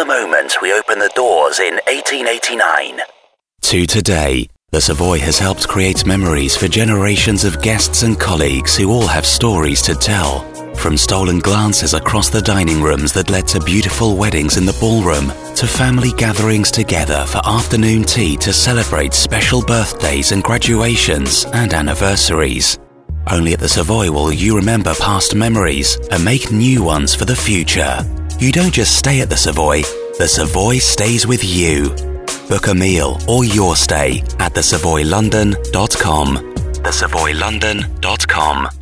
the moment we opened the doors in 1889. To today, the Savoy has helped create memories for generations of guests and colleagues who all have stories to tell. From stolen glances across the dining rooms that led to beautiful weddings in the ballroom, to family gatherings together for afternoon tea to celebrate special birthdays and graduations and anniversaries. Only at the Savoy will you remember past memories and make new ones for the future. You don't just stay at the Savoy, the Savoy stays with you. Book a meal or your stay at thesavoylondon.com. thesavoylondon.com.